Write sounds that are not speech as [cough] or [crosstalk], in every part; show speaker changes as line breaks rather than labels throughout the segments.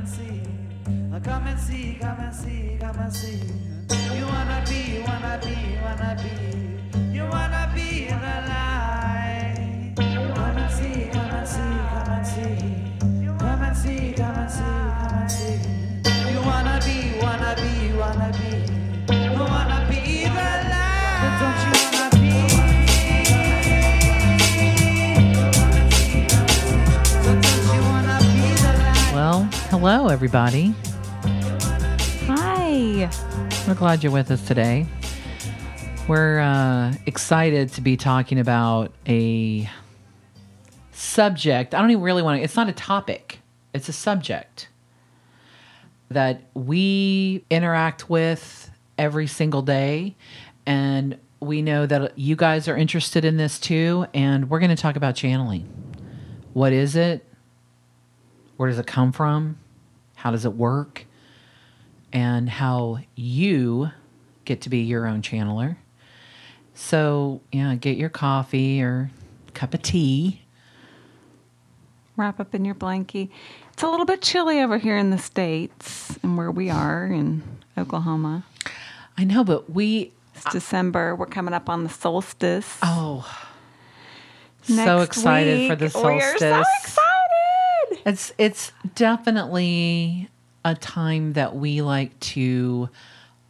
and see. Come and see, come and see, come and see. You wanna be, wanna be, wanna be. You wanna be in the light.
Hello, everybody.
Hi.
We're glad you're with us today. We're uh, excited to be talking about a subject. I don't even really want to, it's not a topic, it's a subject that we interact with every single day. And we know that you guys are interested in this too. And we're going to talk about channeling. What is it? Where does it come from? How does it work? and how you get to be your own channeler. So, yeah, get your coffee or cup of tea.
Wrap up in your blankie. It's a little bit chilly over here in the States and where we are in Oklahoma.
I know, but we,
It's December. We're coming up on the solstice.
oh, so excited for the
week. We are so
solstice.
excited.
It's it's definitely a time that we like to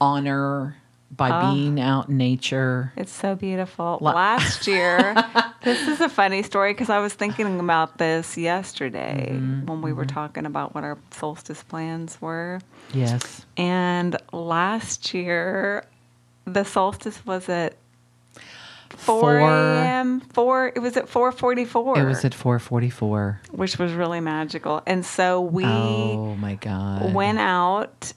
honor by
Ah.
being out in nature.
It's so beautiful.
La-
Last [laughs] year, this is a funny story because I was thinking about this yesterday
Mm-hmm,
when we were talking about what our solstice plans were.
Yes.
And last year, the solstice was at 4 a.m. Four. It was at 4:44.
It was at 444.
which was really magical. And so we
Oh my God.
went out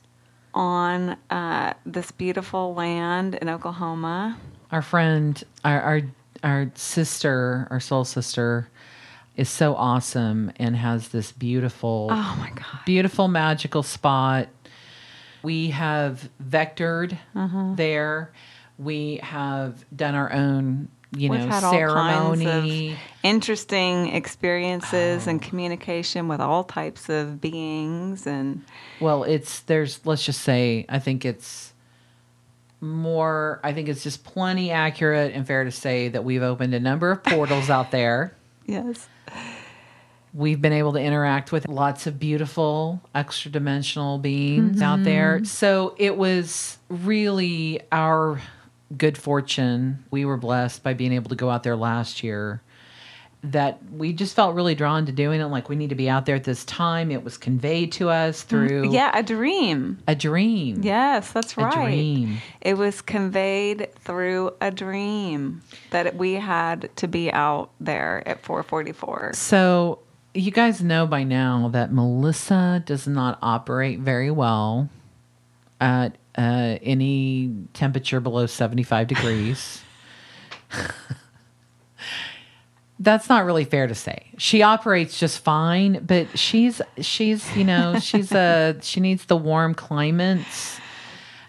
on uh, this beautiful land in Oklahoma.
our friend our our our sister our soul sister is so awesome and has this beautiful
Oh my god!
beautiful magical spot we have vectored
Uh-huh.
there we have done our own you
We've
know
had
ceremony
interesting experiences
Oh.
and communication with all types of beings and
well it's there's let's just say i think it's more i think it's just plenty accurate and fair to say that we've opened a number of portals out there [laughs]
yes,
We've been able to interact with lots of beautiful extra dimensional beings out mm-hmm. there. So it was really our good fortune. We were blessed by being able to go out there last year. That we just felt really drawn to doing it. Like we need to be out there at this time. It was conveyed to us mm-hmm. through
yeah, a dream.
a dream.
Yes, that's right.
A dream.
It was conveyed through a dream that we had to be out there at 444.
So you guys know by now that Melissa does not operate very well at uh, any temperature below 75 degrees. [laughs] That's not really fair to say. She operates just fine, but she's she's, you know, she's a [laughs] she needs the warm climates.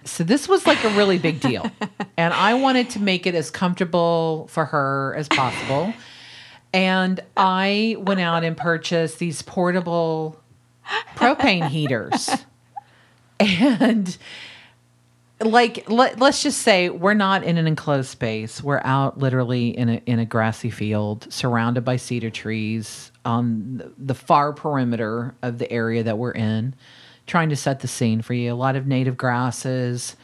So this was like a really big deal. And I wanted to make it as comfortable for her as possible. And I went out and purchased these portable propane heaters. [laughs] And like let, let's just say we're not in an enclosed space. We're out literally in a in a grassy field surrounded by cedar trees on the- the far perimeter of the area that we're in, trying to set the scene for you. A lot of native grasses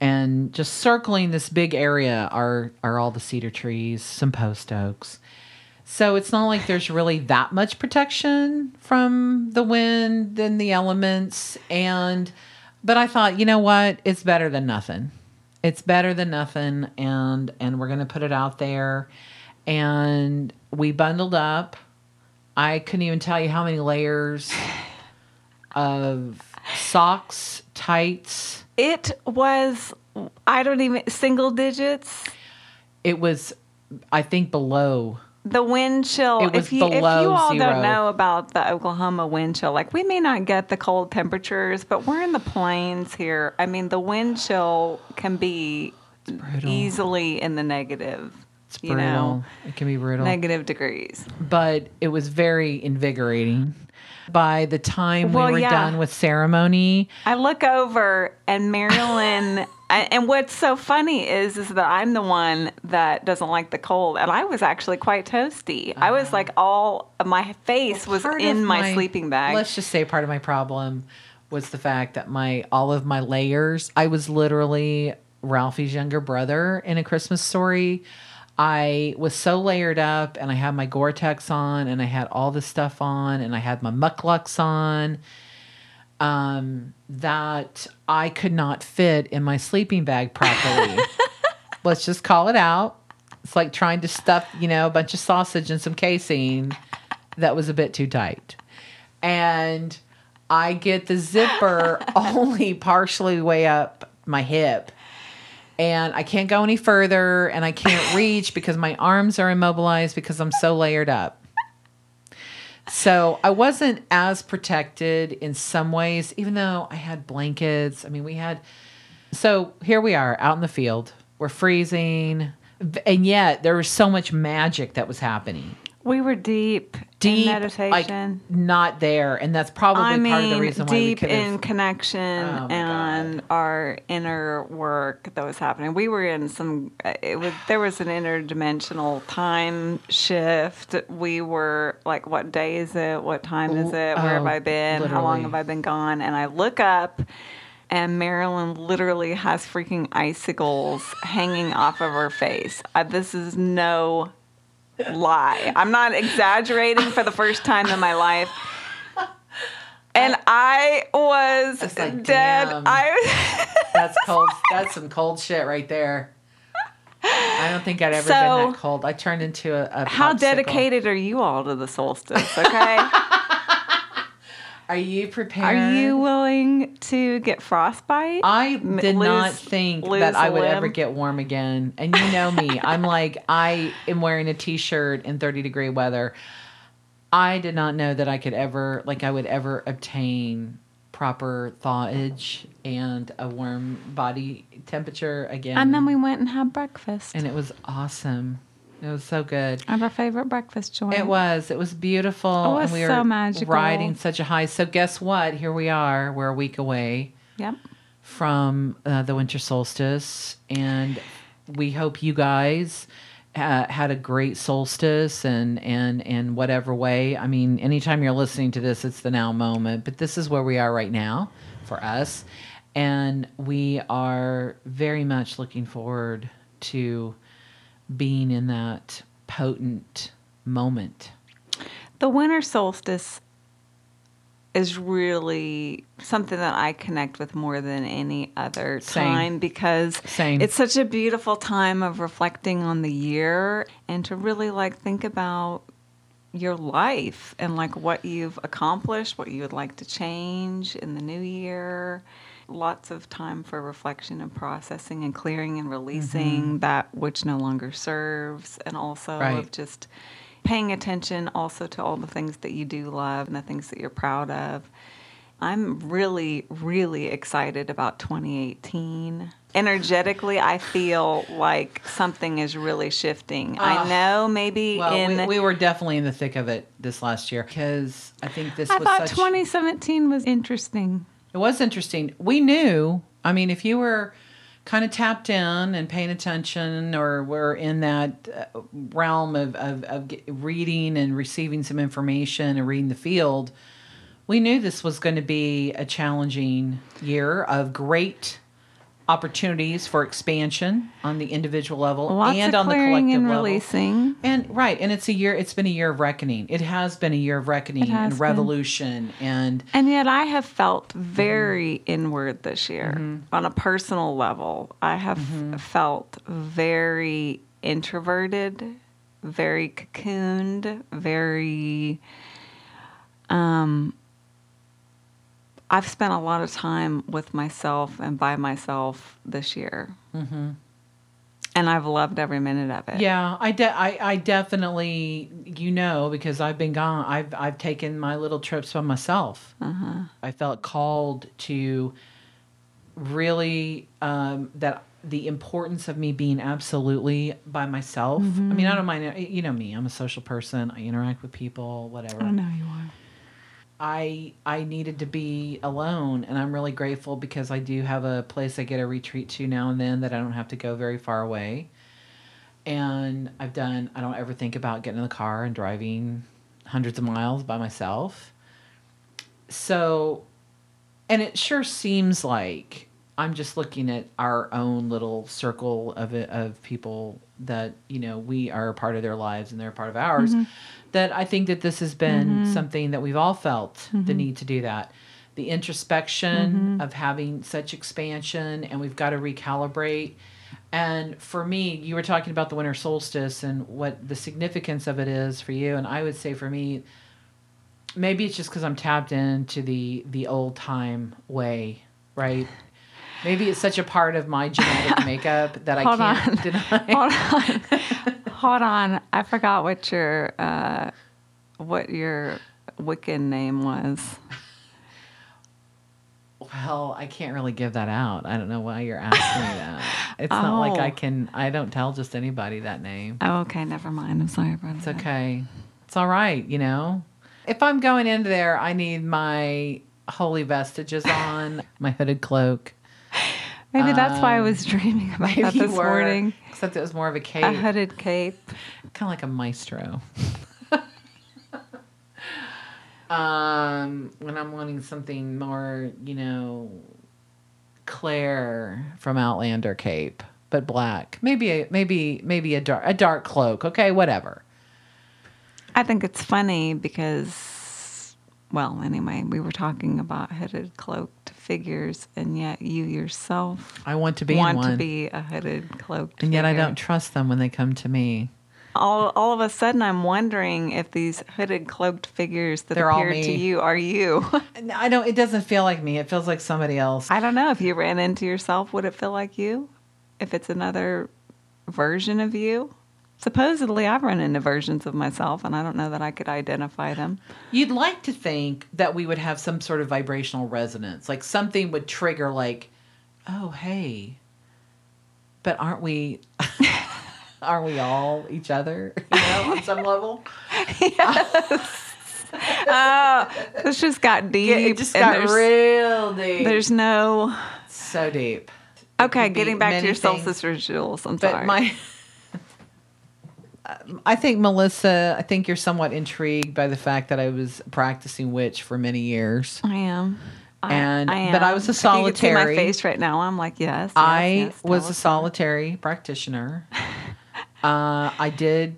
and just circling this big area are are all the cedar trees, some post oaks. So it's not like there's really that much protection from the wind and the elements and but I thought, you know what? It's better than nothing. It's better than nothing and and we're going to put it out there and we bundled up. I couldn't even tell you how many layers of socks, tights,
It was, I don't even, single digits.
it was i think below
The wind chill.
It was
if you if you all
zero.
don't know about the Oklahoma wind chill, like we may not get the cold temperatures, but we're in the plains here. I mean, the wind chill can be easily in the negative.
it's
you
brutal
know,
it can be brutal
negative degrees.
but it was very invigorating by the time
Well,
we were
yeah.
done with ceremony.
I look over and Marilyn, [laughs] and and what's so funny is is that I'm the one that doesn't like the cold, and I was actually quite toasty. I was uh-huh. like all my face was in
of
my, sleeping bag.
Let's just say part of my problem was the fact that my all of my layers. I was literally Ralphie's younger brother in a Christmas story. I was so layered up, and I had my Gore-Tex on, and I had all this stuff on, and I had my mukluks on. Um, that I could not fit in my sleeping bag properly. [laughs] Let's just call it out. It's like trying to stuff, you know, a bunch of sausage in some casing that was a bit too tight. And I get the zipper [laughs] only partially way up my hip. And I can't go any further and I can't [laughs] reach because my arms are immobilized because I'm so layered up. So I wasn't as protected in some ways, even though I had blankets. I mean, we had. So here we are out in the field. We're freezing. And yet there was so much magic that was happening.
we were deep,
Deep,
meditation.
like not there. And that's probably
I mean,
part of the reason why we
deep
could
in
have.
connection
Oh,
and our inner work that was happening. We were in some. It was there was an interdimensional time shift. We were like, "What day is it? What time is it? Where have
Oh,
I been? How long have I been gone?" And I look up. And Marilyn literally has freaking icicles hanging off of her face. Uh, this is no lie. I'm not exaggerating for the first time in my life. And I was
It's like,
dead.
damn.
I [laughs]
That's cold. That's some cold shit right there. I don't think I'd ever
So-
been that cold. I turned into a. a
how
popsicle.
dedicated are you all to the solstice? Okay, [laughs]
Are you prepared?
are you willing to get frostbite?
I did not think that I would ever get warm again. And you know me. [laughs] I'm like, I am wearing a t shirt in 30 degree weather. I did not know that I could ever, like, I would ever obtain proper thawage and a warm body temperature again.
and then we went and had breakfast
and it was awesome. It was so good.
at our favorite breakfast joint.
It was. It was beautiful.
It was
and we
so
were
magical.
riding such a high. So guess what? Here we are. We're a week away
Yep.
from uh, the winter solstice, and we hope you guys uh, had a great solstice and and and whatever way. I mean, anytime you're listening to this, it's the now moment. But this is where we are right now for us, and we are very much looking forward to being in that potent moment.
The winter solstice is really something that I connect with more than any other
Same.
time because
Same.
it's such a beautiful time of reflecting on the year and to really like think about your life and like what you've accomplished, what you would like to change in the new year. Lots of time for reflection and processing and clearing and releasing that which no longer serves, and also
Right.
of just paying attention also to all the things that you do love and the things that you're proud of. I'm really, really excited about 2018. Energetically, I feel like something is really shifting.
Ah.
I know maybe
Well,
in
we, we were definitely in the thick of it this last year because I think this
I
was
thought
such.
2017 was interesting.
It was interesting. We knew. I mean, if you were kind of tapped in and paying attention, or were in that uh, realm of of, of reading and receiving some information and reading the field, we knew this was going to be a challenging year of great opportunities for expansion on the individual level
Lots
and on the collective
and
level.
releasing.
And right, and it's a year. It's been a year of reckoning. It has been a year of reckoning and
been.
revolution, and
And yet, I have felt very mm-hmm. inward this year mm-hmm. on a personal level. I have mm-hmm. felt very introverted, very cocooned, very. Um, I've spent a lot of time with myself and by myself this year. Mm-hmm. And I've loved every minute of it.
yeah, I, de- I I definitely you know because I've been gone. I've I've taken my little trips by myself. I felt called to really um, that the importance of me being absolutely by myself. I mean, I don't mind. You know me. I'm a social person. I interact with people. Whatever.
I know you are.
I I needed to be alone, and I'm really grateful because I do have a place I get a retreat to now and then that I don't have to go very far away. And I've done. I don't ever think about getting in the car and driving hundreds of miles by myself. So, and it sure seems like I'm just looking at our own little circle of of people that you know we are a part of their lives and they're a part of ours. Mm-hmm. That I think that this has been mm-hmm. something that we've all felt the mm-hmm. need to do that. The introspection mm-hmm. of having such expansion, and we've got to recalibrate. And for me, you were talking about the winter solstice and what the significance of it is for you. And I would say for me, maybe it's just because I'm tapped into the the old time way, right? Maybe it's such a part of my genetic [laughs] makeup that I
Hold
can't
on. [laughs]
deny.
Hold on. Hold on. I forgot what your uh, what your Wiccan name was.
Well, I can't really give that out. I don't know why you're asking me that. [laughs] It's not like I
Oh.
can. I don't tell just anybody that name.
Oh, okay. Never mind. I'm sorry about
It's
that.
okay. It's all right. You know, if I'm going into there, I need my holy vestiges on, my hooded cloak.
Maybe that's why I was dreaming about that this
were,
morning.
Except it was more of a cape,
A hooded cape.
kind of like a maestro. [laughs] um, when I'm wanting something more, you know, Claire from Outlander cape, but black. Maybe a maybe maybe a dark a dark cloak. Okay, whatever.
I think it's funny because, well, anyway, we were talking about hooded cloaked figures, and yet you yourself
I want to be
want to be a hooded cloaked.
and yet I don't trust them when they come to me.
All, all of a sudden, I'm wondering if these hooded cloaked figures that
They're
appear to you are you. [laughs]
I don't. It doesn't feel like me. It feels like somebody else.
I don't know if you ran into yourself, would it feel like you? If it's another version of you? Supposedly, I've run into versions of myself, and I don't know that I could identify them.
You'd like to think that we would have some sort of vibrational resonance, like something would trigger, like, oh, hey. But aren't we? [laughs] aren't we all each other? You know, on some level. Yes.
oh, [laughs] this just got deep.
It just got real deep.
there's no.
so deep.
Okay, getting back to your
things.
solstice rituals. I'm
But
sorry.
my. I think Melissa, I think you're somewhat intrigued by the fact that I was practicing witch for many years.
I am. I-
And-
I
but I was a
If you could see
solitary-
my face right now. I'm like, yes. yes,
I
yes,
was a solitary practitioner. [laughs] uh, I did,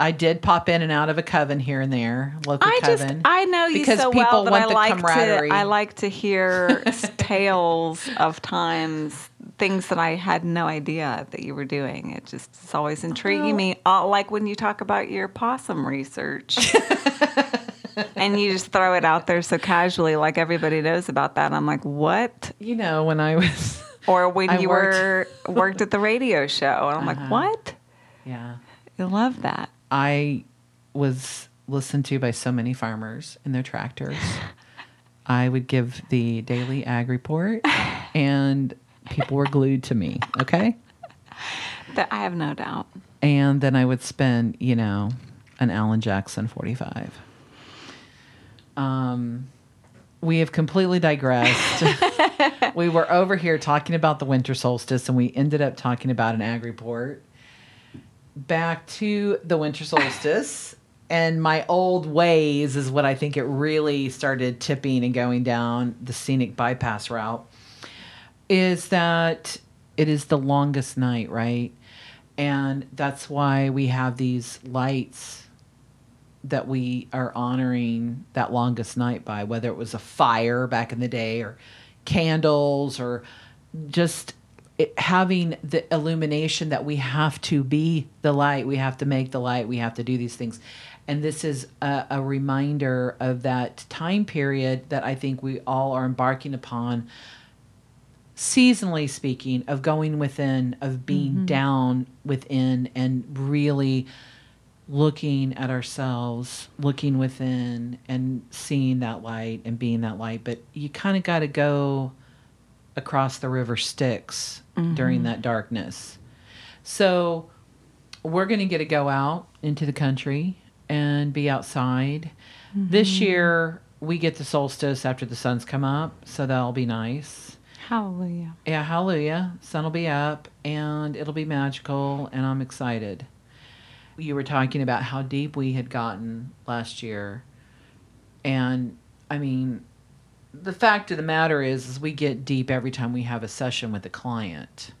I did pop in and out of a coven here and there, local
I just. I know you
because
so
people
well that
want
I
the
like
camaraderie.
to I like to hear [laughs] tales of times things that I had no idea that you were doing. It just it's always intriguing
Well-
me. Uh, like when you talk about your possum research. [laughs] and you just throw it out there so casually like everybody knows about that. I'm like, "What?"
you know, when I was, [laughs]
Or when
I
you
worked-
were worked at the radio show and I'm
Uh-huh.
like, "What?"
yeah,
I love that.
I was listened to by so many farmers in their tractors. [laughs] I would give the daily ag report, and people were glued to me. Okay.
That I have no doubt.
and then I would spend, you know, an Alan Jackson 45. Um, we have completely digressed. [laughs] we were over here talking about the winter solstice, and we ended up talking about an ag report. Back to the winter solstice. And my old ways is what I think it really started tipping and going down the scenic bypass route is that it is the longest night, right? And that's why we have these lights that we are honoring that longest night by, whether it was a fire back in the day or candles or just it, having the illumination that we have to be the light, we have to make the light, we have to do these things. And this is a, a reminder of that time period that I think we all are embarking upon seasonally speaking, of going within, of being mm-hmm. down within, and really looking at ourselves, looking within, and seeing that light and being that light. But you kind of got to go across the river Styx during mm-hmm. that darkness. So we're going to get to go out into the country and be outside. This mm-hmm. year, we get the solstice after the sun's come up, so that'll be nice.
Hallelujah.
Yeah, hallelujah. Sun will be up and it'll be magical, and I'm excited. You were talking about how deep we had gotten last year. And I mean, the fact of the matter is, is we get deep every time we have a session with a client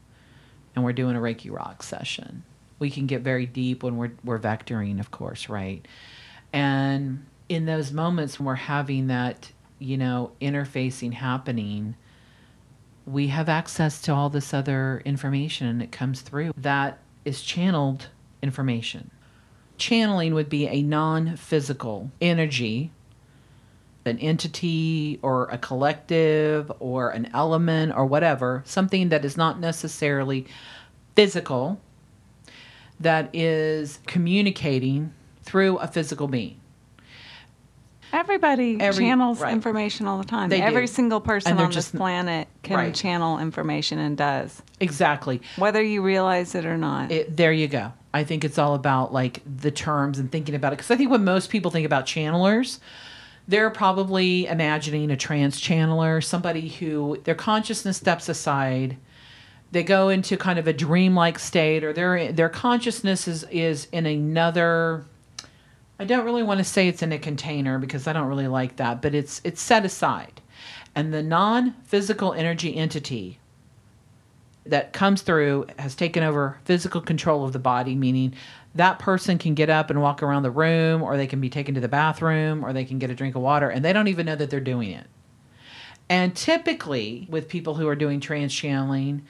and we're doing a Reiki rock session. We can get very deep when we're, we're vectoring, of course, right? And in those moments when we're having that, you know, interfacing happening, we have access to all this other information and it comes through. That is channeled information. Channeling would be a non physical energy, an entity or a collective or an element or whatever, something that is not necessarily physical, that is communicating through a physical being.
Everybody
Every-
channels
right.
information all the time.
They
Every
do.
single person on
just-
this planet can
Right.
channel information and does,
Exactly.
whether you realize it or not.
It, there you go. I think it's all about like the terms and thinking about it. Because I think when most people think about channelers, they're probably imagining a trance channeler, somebody who their consciousness steps aside. They go into kind of a dreamlike state, or their their consciousness is is in another. I don't really want to say it's in a container because I don't really like that, but it's it's set aside, and the non physical energy entity that comes through has taken over physical control of the body, meaning that person can get up and walk around the room, or they can be taken to the bathroom, or they can get a drink of water, and they don't even know that they're doing it. And typically, with people who are doing trans channeling,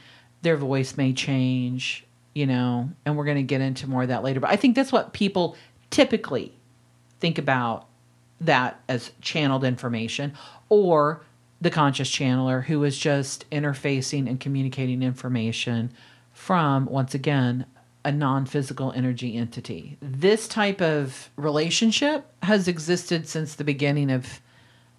their voice may change, you know, and we're going to get into more of that later. But I think that's what people typically think about that as channeled information or the conscious channeler who is just interfacing and communicating information from once again a non-physical energy entity this type of relationship has existed since the beginning of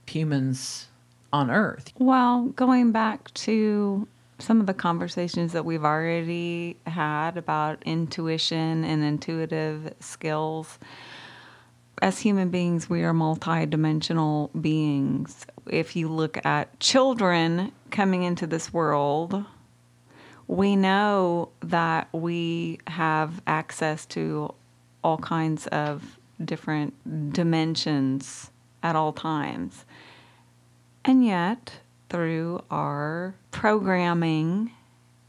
humans on earth
Well, going back to some of the conversations that we've already had about intuition and intuitive skills, as human beings, we are multidimensional beings. If you look at children coming into this world, we know that we have access to all kinds of different dimensions at all times. And yet, through our programming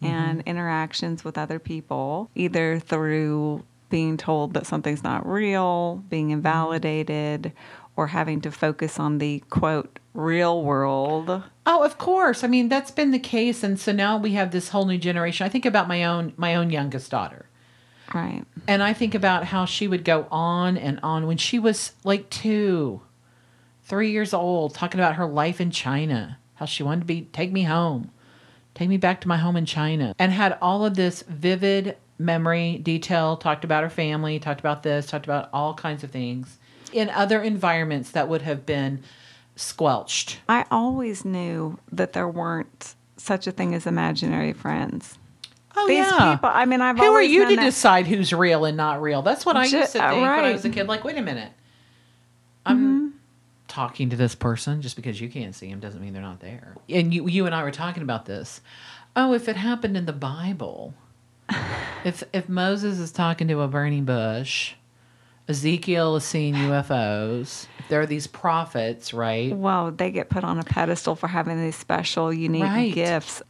mm-hmm. and interactions with other people, either through being told that something's not real, being invalidated, or having to focus on the quote real world.
Oh, of course. I mean, that's been the case and so now we have this whole new generation. I think about my own my own youngest daughter.
Right.
And I think about how she would go on and on when she was like 2, 3 years old talking about her life in China, how she wanted to be take me home. Take me back to my home in China and had all of this vivid memory detail, talked about her family, talked about this, talked about all kinds of things in other environments that would have been squelched.
I always knew that there weren't such a thing as imaginary friends.
Oh
These
yeah.
people, I mean, I've
Who are you to
that-
decide who's real and not real? That's what I used to think when I was a kid. Like, wait a minute, I'm mm-hmm. talking to this person just because you can't see him doesn't mean they're not there. And you, you and I were talking about this. Oh, if it happened in the Bible, [laughs] if if Moses is talking to a burning bush, Ezekiel is seeing UFOs. Are these prophets, right?
Well, they get put on a pedestal for having these special, unique
Right.
gifts.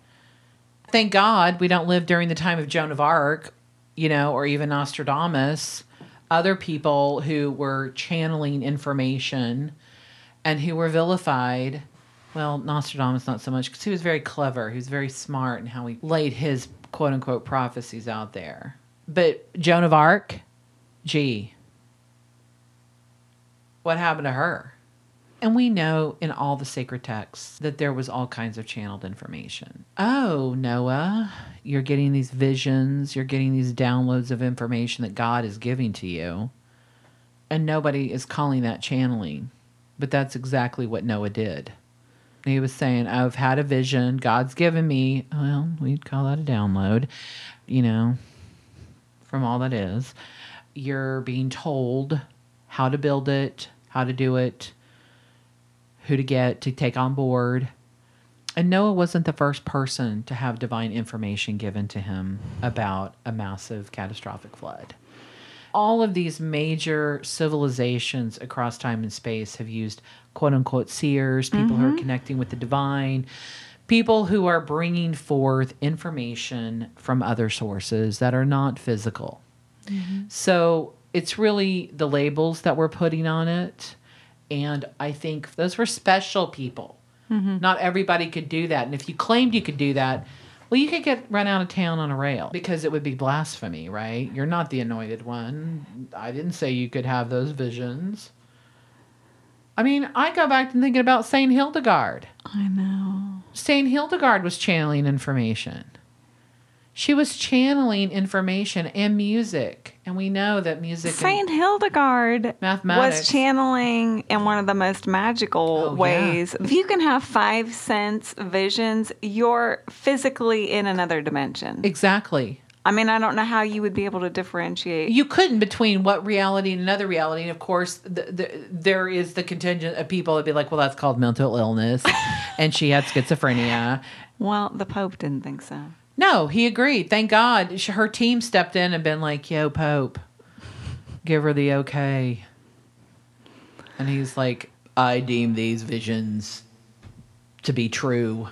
thank God we don't live during the time of Joan of Arc, you know, or even Nostradamus. Other people who were channeling information and who were vilified. Well, Nostradamus not so much because he was very clever. He was very smart in how he laid his quote unquote prophecies out there. But Joan of Arc, gee, what happened to her? And we know in all the sacred texts that there was all kinds of channeled information. Oh, Noah, you're getting these visions, you're getting these downloads of information that God is giving to you. And nobody is calling that channeling. But that's exactly what Noah did. He was saying, I've had a vision, God's given me, well, we'd call that a download, you know, from all that is. You're being told how to build it, how to do it who to get to take on board. And Noah wasn't the first person to have divine information given to him about a massive catastrophic flood. All of these major civilizations across time and space have used quote unquote seers, people who are mm-hmm. connecting with the divine, people who are bringing forth information from other sources that are not physical. Mm-hmm. So it's really the labels that we're putting on it. And I think those were special people. Mm-hmm. Not everybody could do that. And if you claimed you could do that, well, you could get run out of town on a rail because it would be blasphemy, right? You're not the anointed one. I didn't say you could have those visions. I mean, I go back to thinking about Saint Hildegard.
I know.
Saint Hildegard was channeling information. She was channeling information and music. And we know that music
Saint Hildegard was channeling in one of the most magical
Oh, yeah.
ways. If you can have five sense visions, you're physically in another dimension.
Exactly.
I mean, I don't know how you would be able to differentiate.
You couldn't between what reality and another reality. And of course, the, the, there is the contingent of people that be like, well, that's called mental illness. [laughs] and she had schizophrenia.
well, the Pope didn't think so.
No, he agreed. Thank God. Sh- Her team stepped in and been like, yo, Pope, give her the okay. And he's like, I deem these visions to be true.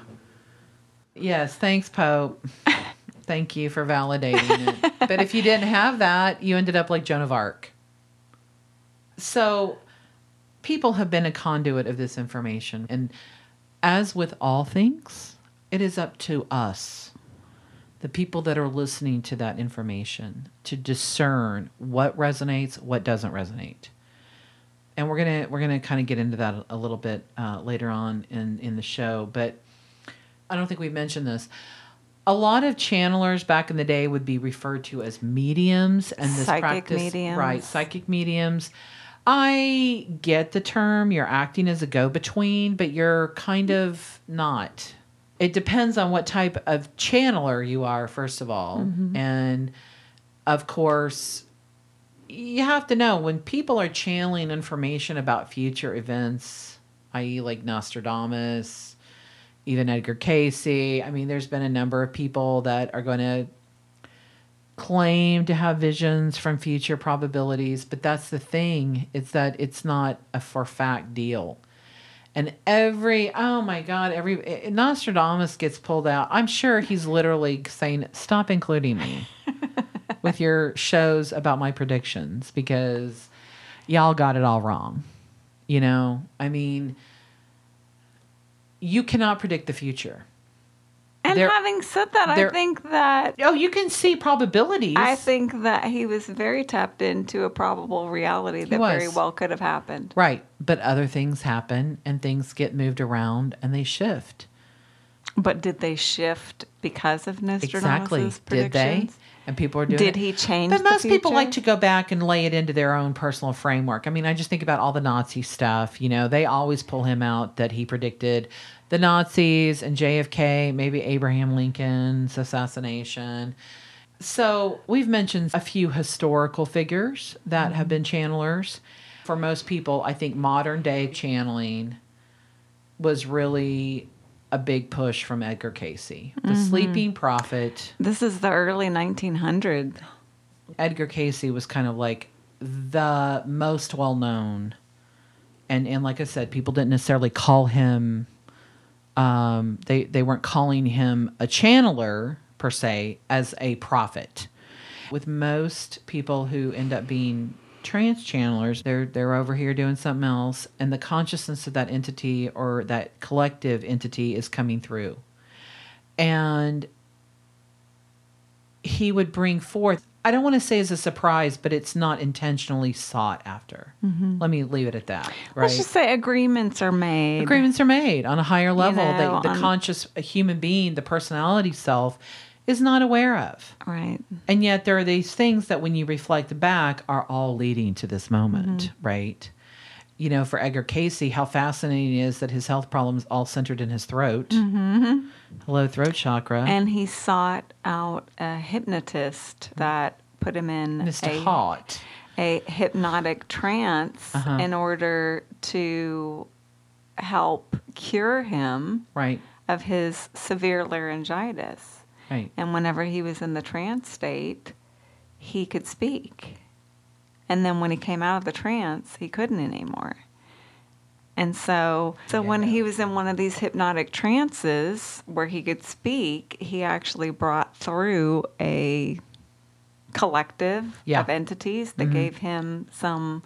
Yes, thanks, Pope. [laughs] Thank you for validating it. [laughs] but if you didn't have that, you ended up like Joan of Arc. So people have been a conduit of this information. And as with all things, it is up to us, the people that are listening to that information, to discern what resonates, what doesn't resonate. And we're gonna we're gonna kind of get into that a little bit uh, later on in in the show, but I don't think we've mentioned this. A lot of channelers back in the day would be referred to as mediums, and this
Psychic
practice,
mediums.
right? Psychic mediums. I get the term. You're acting as a go-between, but you're kind of not. It depends on what type of channeler you are, first of all, mm-hmm. and of course, you have to know when people are channeling information about future events, i.e., like Nostradamus, even Edgar Cayce. I mean, there's been a number of people that are going to claim to have visions from future probabilities, but that's the thing, it's that it's not a for fact deal. And every oh my god, every eh, Nostradamus gets pulled out. I'm sure he's literally saying, "Stop including me [laughs] with your shows about my predictions because y'all got it all wrong." You know, I mean, you cannot predict the future.
And
There-
having said that, I think that
Oh, you can see probabilities.
I think that he was very tapped into a probable reality that very well could have happened.
right, but other things happen and things get moved around and they shift.
But did they shift because of Nostradamus'
Exactly. Did they?
predictions?
And people are doing
Did
it.
he change
But
the
most people like to go back and lay it into their own personal framework. I mean, I just think about all the Nazi stuff. You know, they always pull him out that he predicted the Nazis and JFK, maybe Abraham Lincoln's assassination. So we've mentioned a few historical figures that have mm-hmm. been channelers. For most people, I think modern day channeling was really a big push from Edgar Cayce, the sleeping prophet.
This is the early 1900s.
Edgar Cayce was kind of like the most well known, and and like I said, people didn't necessarily call him. Um, they they weren't calling him a channeler per se as a prophet. With most people who end up being trance channelers, they're they're over here doing something else, and the consciousness of that entity or that collective entity is coming through, and he would bring forth i don't want to say as a surprise but it's not intentionally sought after. Mm-hmm. Let me leave it at that right?
Let's just say agreements are made.
agreements are made on a higher level.
Know,
that the
on-
conscious human being the personality self is not aware of
Right.
and yet there are these things that when you reflect back are all leading to this moment
Mm-hmm.
right you know for edgar cayce how fascinating it is that his health problems all centered in his throat hello throat chakra
Mm-hmm. And he sought out a hypnotist that put him in
mr
a,
hot
a hypnotic trance
Uh-huh.
in order to help cure him
Right.
of his severe laryngitis.
Right.
And whenever he was in the trance state, he could speak. And then when he came out of the trance, he couldn't anymore. And so, so when he was in one of these hypnotic trances where he could speak, he actually brought through a collective
Yeah.
of entities that mm-hmm. gave him some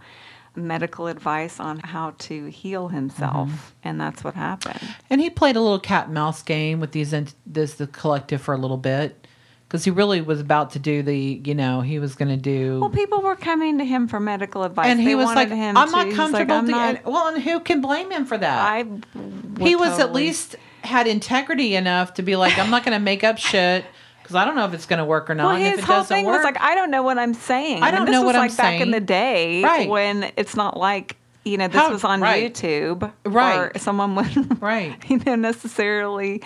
medical advice on how to heal himself, mm-hmm. and that's what happened.
And he played a little cat and mouse game with these ent- this the collective for a little bit because he really was about to do the you know he was going to do
Well, people were coming to him for medical advice.
and he
They
was like
him
I'm
to-
not
like,
comfortable.
"I'm not-
and- well, and who can blame him for that?
I
he was at least had integrity enough to be like I'm not going to make up [laughs] shit because I don't know if it's going to work or not.
Well, his
it
whole
doesn't
thing
work,
was like, I don't know what I'm saying.
I don't know
was
what I'm
like back in the day
Right.
when it's not like you know this
How-
was on
right.
YouTube,
Right.
Or someone would,
Right. [laughs]
You know, necessarily,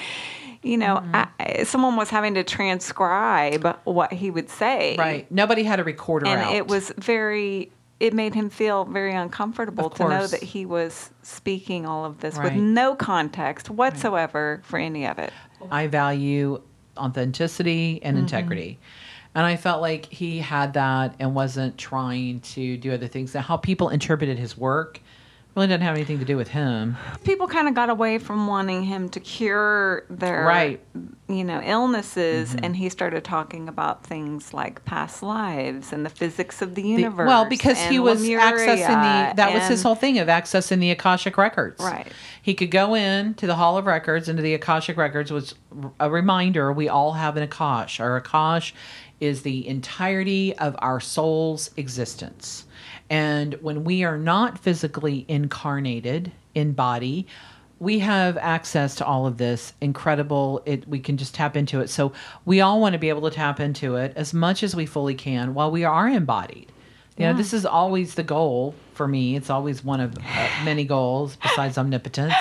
you know,
Mm-hmm.
I, someone was having to transcribe what he would say,
right. Nobody had a recorder
And
out.
it was very. It made him feel very uncomfortable to know that he was speaking all of this with no context whatsoever for any of it.
I value authenticity and mm-hmm. integrity. And I felt like he had that and wasn't trying to do other things. Now, how people interpreted his work really didn't have anything to do with him.
people kind of got away from wanting him to cure their
Right.
you know illnesses mm-hmm. and he started talking about things like past lives and the physics of the
The-
universe
well, because he was accessing the that was his whole thing of accessing the Akashic records.
Right.
He could go in to the Hall of Records into the Akashic records was a reminder we all have an Akash. Our Akash is the entirety of our soul's existence. And when we are not physically incarnated in body, we have access to all of this incredible it we can just tap into it so we all want to be able to tap into it as much as we fully can while we are embodied you know, this is always the goal for me. It's always one of uh, many goals besides [laughs] omnipotence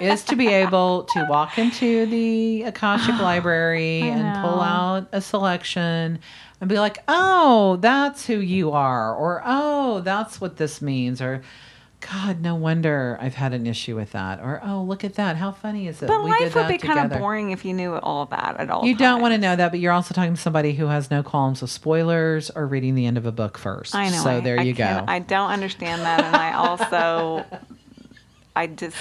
is to be able to walk into the Akashic [gasps] library and pull out a selection and be like, "Oh, that's who you are," or "Oh, that's what this means," or God, no wonder I've had an issue with that. Or, oh, look at that. How funny is it?
but
we did
life would be kind of boring if you knew all that at all
You don't want to know that, but you're also talking to somebody who has no qualms with spoilers or reading the end of a book first.
I know.
So
I-
there
I
you go.
I don't understand that, and I also, I just,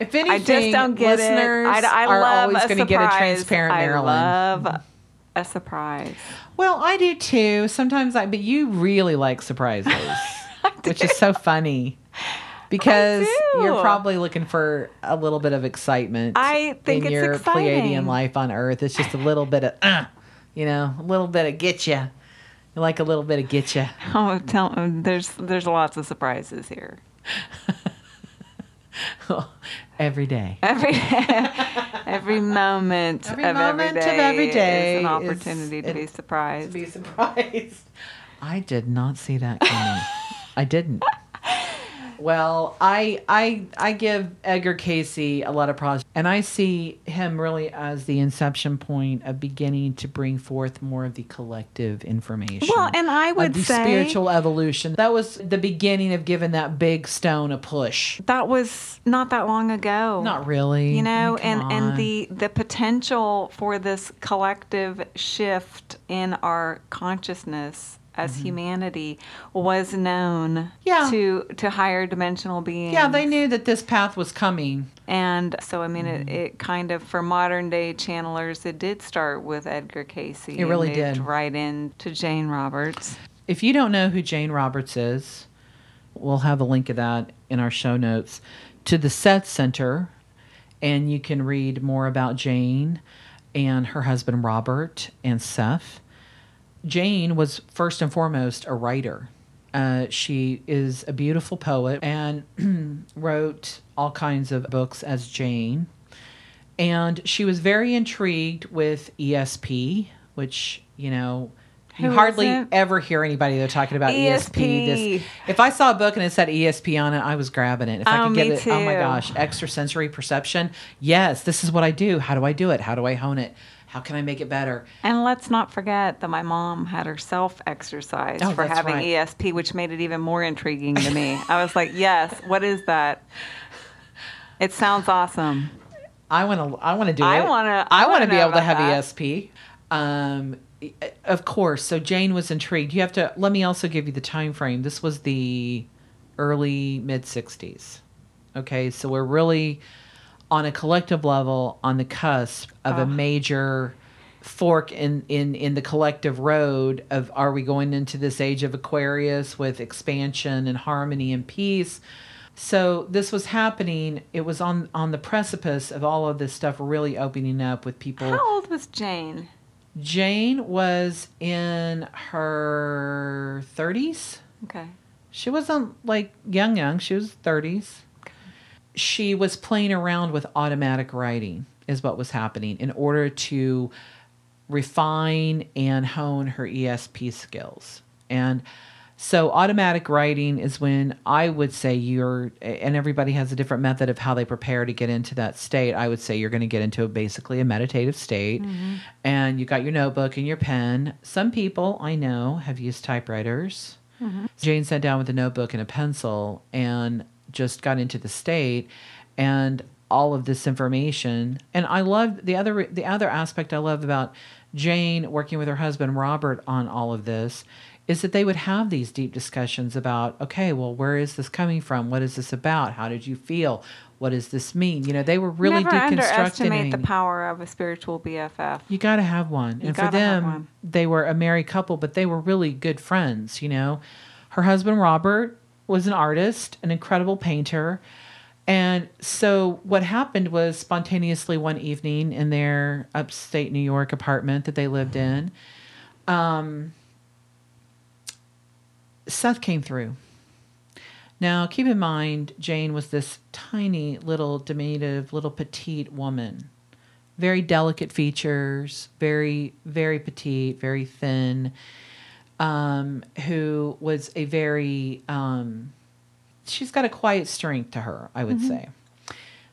If anything,
I just don't get
listeners
it. I, I
are
love
always going to get a transparent
I love a surprise.
well, I do too. Sometimes I, but you really like surprises, [laughs] [laughs] which is so funny because you're probably looking for a little bit of excitement.
I think
in
it's
your
exciting.
Pleiadian life on Earth. It's just a little bit of, uh, you know, a little bit of get you. Like a little bit of get you. [laughs]
Oh, tell, there's there's lots of surprises here. [laughs]
every day.
Every every moment
Every
of
moment
every
of every day
is an
is-
opportunity to
it-
be surprised.
To be surprised. I did not see that coming. I didn't. Well, I I I give Edgar Cayce a lot of props, and I see him really as the inception point of beginning to bring forth more of the collective information.
Well, and I
of
would
the
say
spiritual evolution. That was the beginning of giving that big stone a push.
that was not that long ago.
Not really,
you know,
I mean,
and
come
and the the potential for this collective shift in our consciousness as humanity was known
Mm-hmm. Yeah.
to to higher dimensional beings.
yeah, they knew that this path was coming.
And so, I mean,
Mm-hmm.
it, it kind of, for modern day channelers, it did start with Edgar Cayce.
It really
and
did.
Right into Jane Roberts.
If you don't know who Jane Roberts is, we'll have a link of that in our show notes to the Seth Center, and you can read more about Jane and her husband Robert and Seth. Jane was first and foremost a writer. Uh, she is a beautiful poet and [clears throat] wrote all kinds of books as Jane. And she was very intrigued with ESP, which, you know, you
Who
hardly ever hear anybody though talking about ESP.
ESP.
This, if I saw a book and it said ESP on it, I was grabbing it. If I
Oh,
could get it, oh my
too.
gosh, extrasensory perception. Yes, this is what I do. How do I do it? How do I hone it? How can I make it better?
And let's not forget that my mom had herself exercised
Oh,
for having
right.
ESP, which made it even more intriguing to me. [laughs] I was like, yes, what is that? It sounds awesome.
I want to. I want to do
I
it.
wanna-
I,
I
want to be able to have
that.
ESP. Um, of course. So Jane was intrigued. You have to. Let me also give you the time frame. This was the early mid '60s. Okay, so we're really on a collective level on the cusp of
Oh.
a major fork in, in in the collective road of are we going into this age of aquarius with expansion and harmony and peace so this was happening it was on on the precipice of all of this stuff really opening up with people
How old was Jane?
jane was in her 30s
Okay.
she wasn't like young young she was 30s she was playing around with automatic writing is what was happening in order to refine and hone her esp skills. And so automatic writing is when i would say you're and everybody has a different method of how they prepare to get into that state. I would say you're going to get into a, basically a meditative state. Mm-hmm. And you got your notebook and your pen. Some people i know have used typewriters. Mm-hmm. Jane sat down with a notebook and a pencil and just got into the state and all of this information. And I love the other the other aspect I love about Jane working with her husband Robert on all of this is that they would have these deep discussions about okay, well, where is this coming from? What is this about? How did you feel? What does this mean? You know, they were really
Never underestimate the power of a spiritual BFF.
You got to have one. and for them, they were a married couple, but they were really good friends, you know. Her husband, Robert, was an artist, an incredible painter. And so what happened was spontaneously one evening in their upstate New York apartment that they lived in, um, Seth came through. Now, keep in mind, Jane was this tiny, little, diminutive, little petite woman very delicate features, very, very petite, very thin, um, who was a very, um, she's got a quiet strength to her, I would say.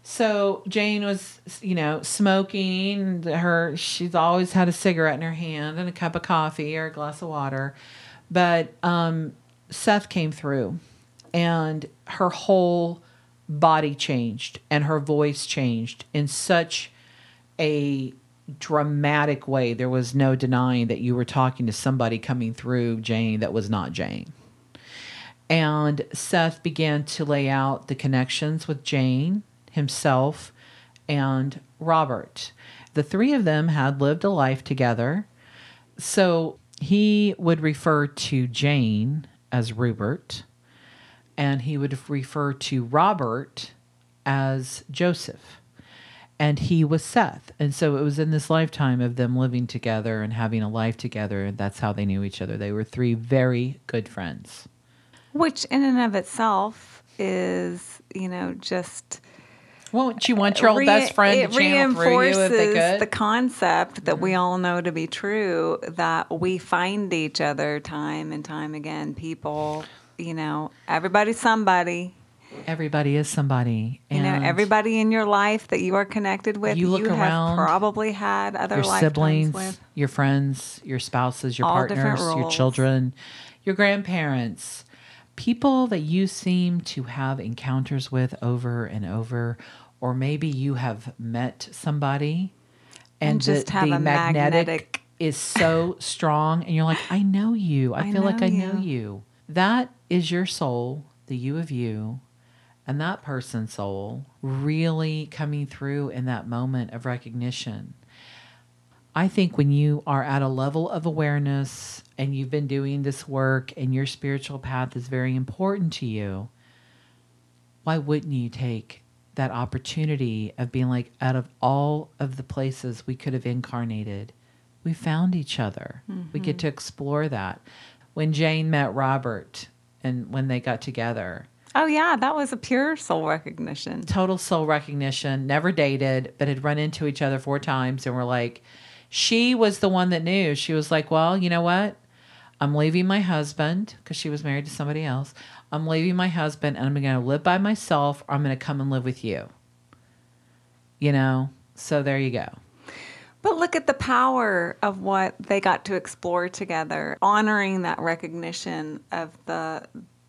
So Jane was, you know, smoking. Her, she's always had a cigarette in her hand and a cup of coffee or a glass of water. But um, Seth came through, and her whole body changed, and her voice changed in such a dramatic way. There was no denying that you were talking to somebody coming through Jane that was not Jane. And Seth began to lay out the connections with Jane, himself, and Robert. The three of them had lived a life together. So he would refer to Jane as Rupert, and he would refer to Robert as Joseph and he was Seth. And so it was in this lifetime of them living together and having a life together. And that's how they knew each other. They were three very good friends.
Which, in and of itself, is, you know, just.
Won't you want your old
re-
best friend to channel through you
reinforces
if they could?
the concept that we mm-hmm. all know to be true that we find each other time and time again. People, you know, everybody's somebody.
Everybody is somebody.
You know, everybody in your life that you are connected with,
You look
have
around,
probably had other
your siblings,
with.
your friends, your spouses, your
All
partners, your children, your grandparents, people that you seem to have encounters with over and over, or maybe you have met somebody and,
And just
the,
have
the
a
magnetic,
magnetic-
is so [laughs] strong, and you're like, I know you. I,
I
feel like
know
I know
you.
you. That is your soul, the you of you, and that person's soul really coming through in that moment of recognition. I think when you are at a level of awareness and you've been doing this work and your spiritual path is very important to you, why wouldn't you take that opportunity of being like, out of all of the places we could have incarnated, we found each other. We get mm-hmm. to explore that. When Jane met Robert and when they got together,
Oh yeah, that was a pure soul recognition.
total soul recognition, never dated, but had run into each other four times and were like, she was the one that knew. She was like, well, you know what? I'm leaving my husband because she was married to somebody else. I'm leaving my husband and I'm going to live by myself or I'm going to come and live with you. You know? So there you go.
But look at the power of what they got to explore together, honoring that recognition of the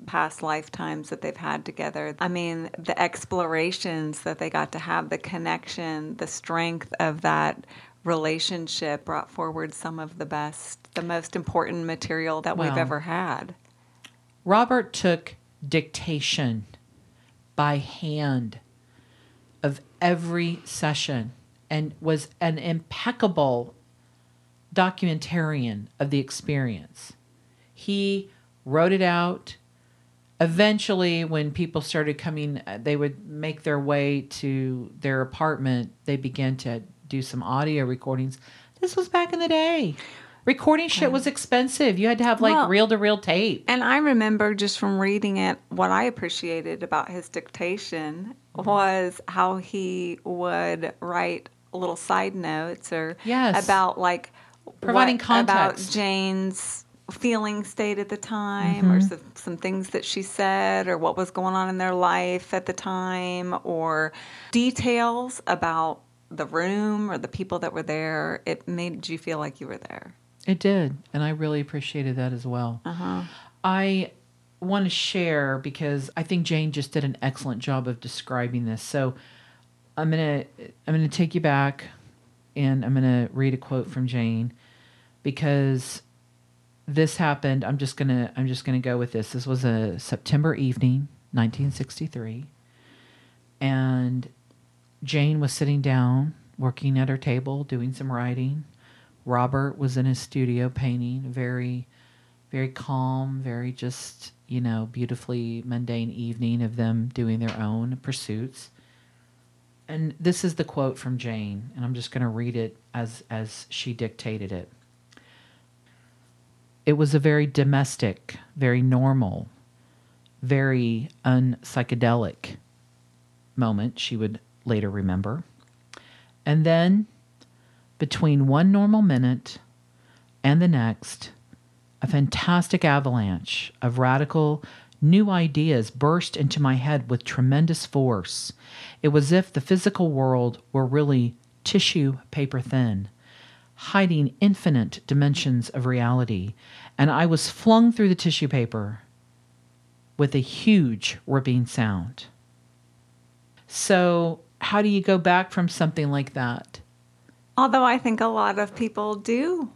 past lifetimes that they've had together. I mean, the explorations that they got to have, the connection, the strength of that relationship brought forward some of the best, the most important material that we've ever had.
Robert took dictation by hand of every session and was an impeccable documentarian of the experience. He wrote it out. Eventually, when people started coming, uh, they would make their way to their apartment. They began to do some audio recordings. This was back in the day. Recording shit was expensive. You had to have like
Well-
reel to reel tape.
And I remember just from reading it, what I appreciated about his dictation was how he would write little side notes or
Yes.
about like
Providing
what- about
context.
Jane's feeling state at the time or
Mm-hmm.
some, some things that she said or what was going on in their life at the time or details about the room or the people that were there. It made you feel like you were there.
It did, and I really appreciated that as well.
Uh-huh.
I want to share because I think Jane just did an excellent job of describing this. So I'm gonna I'm gonna take you back, and I'm gonna read a quote from Jane because this happened. I'm just gonna I'm just gonna go with this. This was a September evening, 1963, and Jane was sitting down working at her table doing some writing. Robert was in his studio painting, very, very calm, very just, you know, beautifully mundane evening of them doing their own pursuits. And this is the quote from Jane, and I'm just going to read it as as she dictated it. It was a very domestic, very normal, very unpsychedelic moment she would later remember. And then between one normal minute and the next, a fantastic avalanche of radical new ideas burst into my head with tremendous force. It was as if the physical world were really tissue paper thin, hiding infinite dimensions of reality, and I was flung through the tissue paper with a huge ripping sound. So, how do you go back from something like that?
Although I think a lot of people do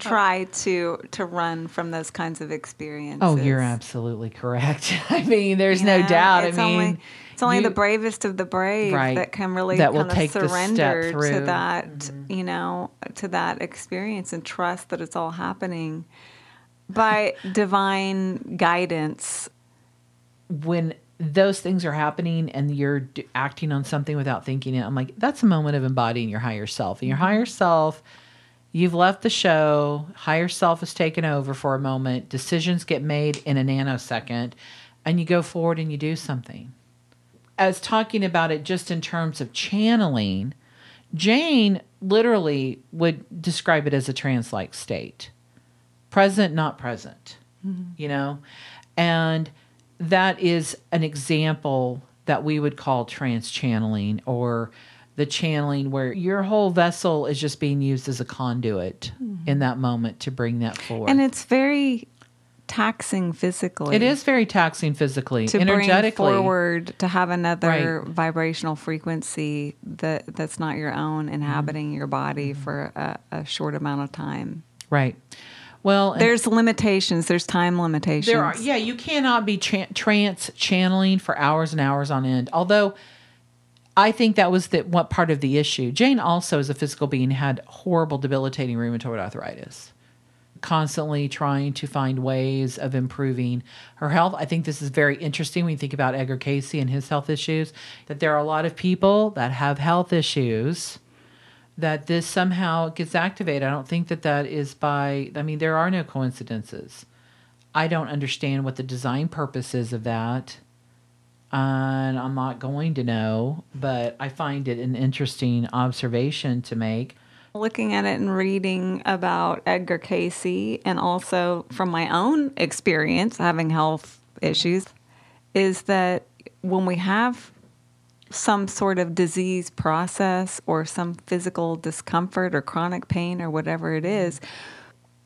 try to to run from those kinds of experiences.
Oh, you're absolutely correct. [laughs] I mean, there's
You
no doubt.
It's
I mean,
only, it's only
you-
the bravest of the brave
Right.
that can really
That will
kind of
take the step
surrender to
through. Mm-hmm.
that, you know, to that experience and trust that it's all happening by divine guidance.
when those things are happening and you're d- acting on something without thinking it, I'm like, that's a moment of embodying your higher self. And your higher self, you've left the show, higher self is taken over for a moment, decisions get made in a nanosecond, and you go forward and you do something. As talking about it just in terms of channeling, Jane literally would describe it as a trance like state present, not present, mm-hmm. you know? And that is an example that we would call trance channeling or the channeling where your whole vessel is just being used as a conduit in that moment to bring that forward.
And it's very taxing physically.
it is very taxing physically,
to bring
energetically.
forward to have another
Right.
vibrational frequency that that's not your own inhabiting your body
Mm-hmm.
for a, a short amount of time.
Right. Well,
There's limitations. There's time limitations.
There are, yeah, you cannot be tra- trance channeling for hours and hours on end. Although, I think that was the what part of the issue. Jane also, as a physical being, had horrible, debilitating rheumatoid arthritis. Constantly trying to find ways of improving her health. I think this is very interesting when you think about Edgar Cayce and his health issues. That there are a lot of people that have health issues that this somehow gets activated. I don't think that that is by, I mean, there are no coincidences. I don't understand what the design purpose is of that. And I'm not going to know, but I find it an interesting observation to make.
looking at it and reading about Edgar Cayce and also from my own experience having health issues is that when we have some sort of disease process or some physical discomfort or chronic pain or whatever it is,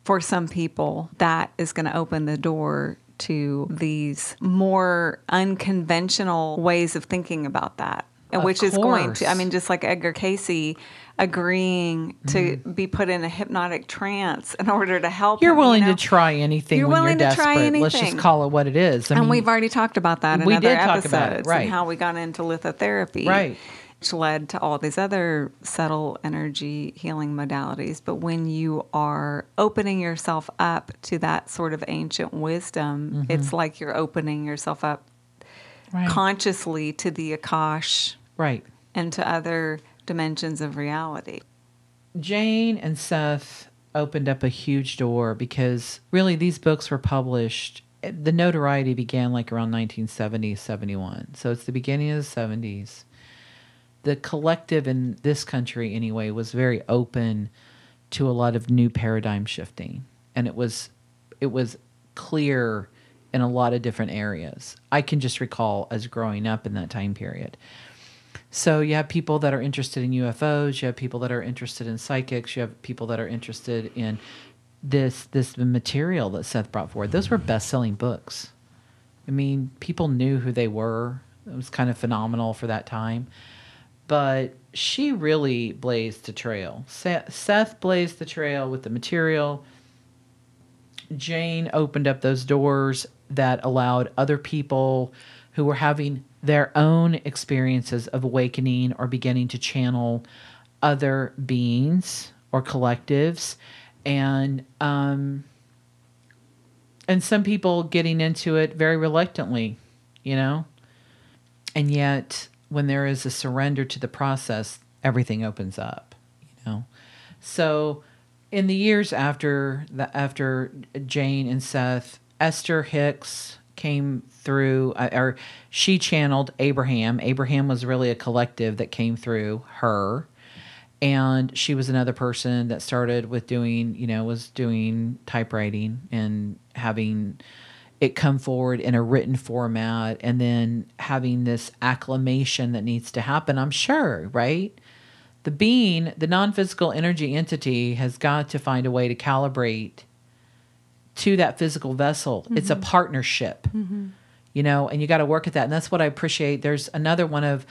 for some people, that is going to open the door to these more unconventional ways of thinking about that.
Of
which is going to, I mean, just like Edgar Cayce agreeing to
Mm-hmm.
be put in a hypnotic trance in order to help.
You're
him, you
willing
know?
to try anything
You're
when
willing
you're
to try
desperate. Let's just call it what it is. I
and
mean,
we've already talked about that in
We
other
did talk
episodes
about it, right.
and how we got into lithotherapy.
Right.
Which led to all these other subtle energy healing modalities. But when you are opening yourself up to that sort of ancient wisdom,
Mm-hmm.
it's like you're opening yourself up
right.
consciously to the Akash
right.
and to other dimensions of reality.
Jane and Seth opened up a huge door because really these books were published. The notoriety began like around 1970, 71. So it's the beginning of the 70s. The collective in this country, anyway, was very open to a lot of new paradigm shifting, and it was it was clear in a lot of different areas. I can just recall as growing up in that time period. So you have people that are interested in UFOs, you have people that are interested in psychics, you have people that are interested in this this material that Seth brought forward. Those were best-selling books. I mean, people knew who they were. It was kind of phenomenal for that time. But she really blazed the trail. Seth blazed the trail with the material. Jane opened up those doors that allowed other people who were having their own experiences of awakening or beginning to channel other beings or collectives and um and some people getting into it very reluctantly you know and yet when there is a surrender to the process everything opens up you know so in the years after the after Jane and Seth, Esther Hicks came through, uh, or she channeled Abraham. Abraham was really a collective that came through her, and she was another person that started with doing, you know, was doing typewriting and having it come forward in a written format, and then having this acclamation that needs to happen. I'm sure, right? the being, the non physical energy entity, has got to find a way to calibrate to that physical vessel. It's a mm-hmm. partnership, mm-hmm. you know, and you got to work at that. And that's what I appreciate. There's another one of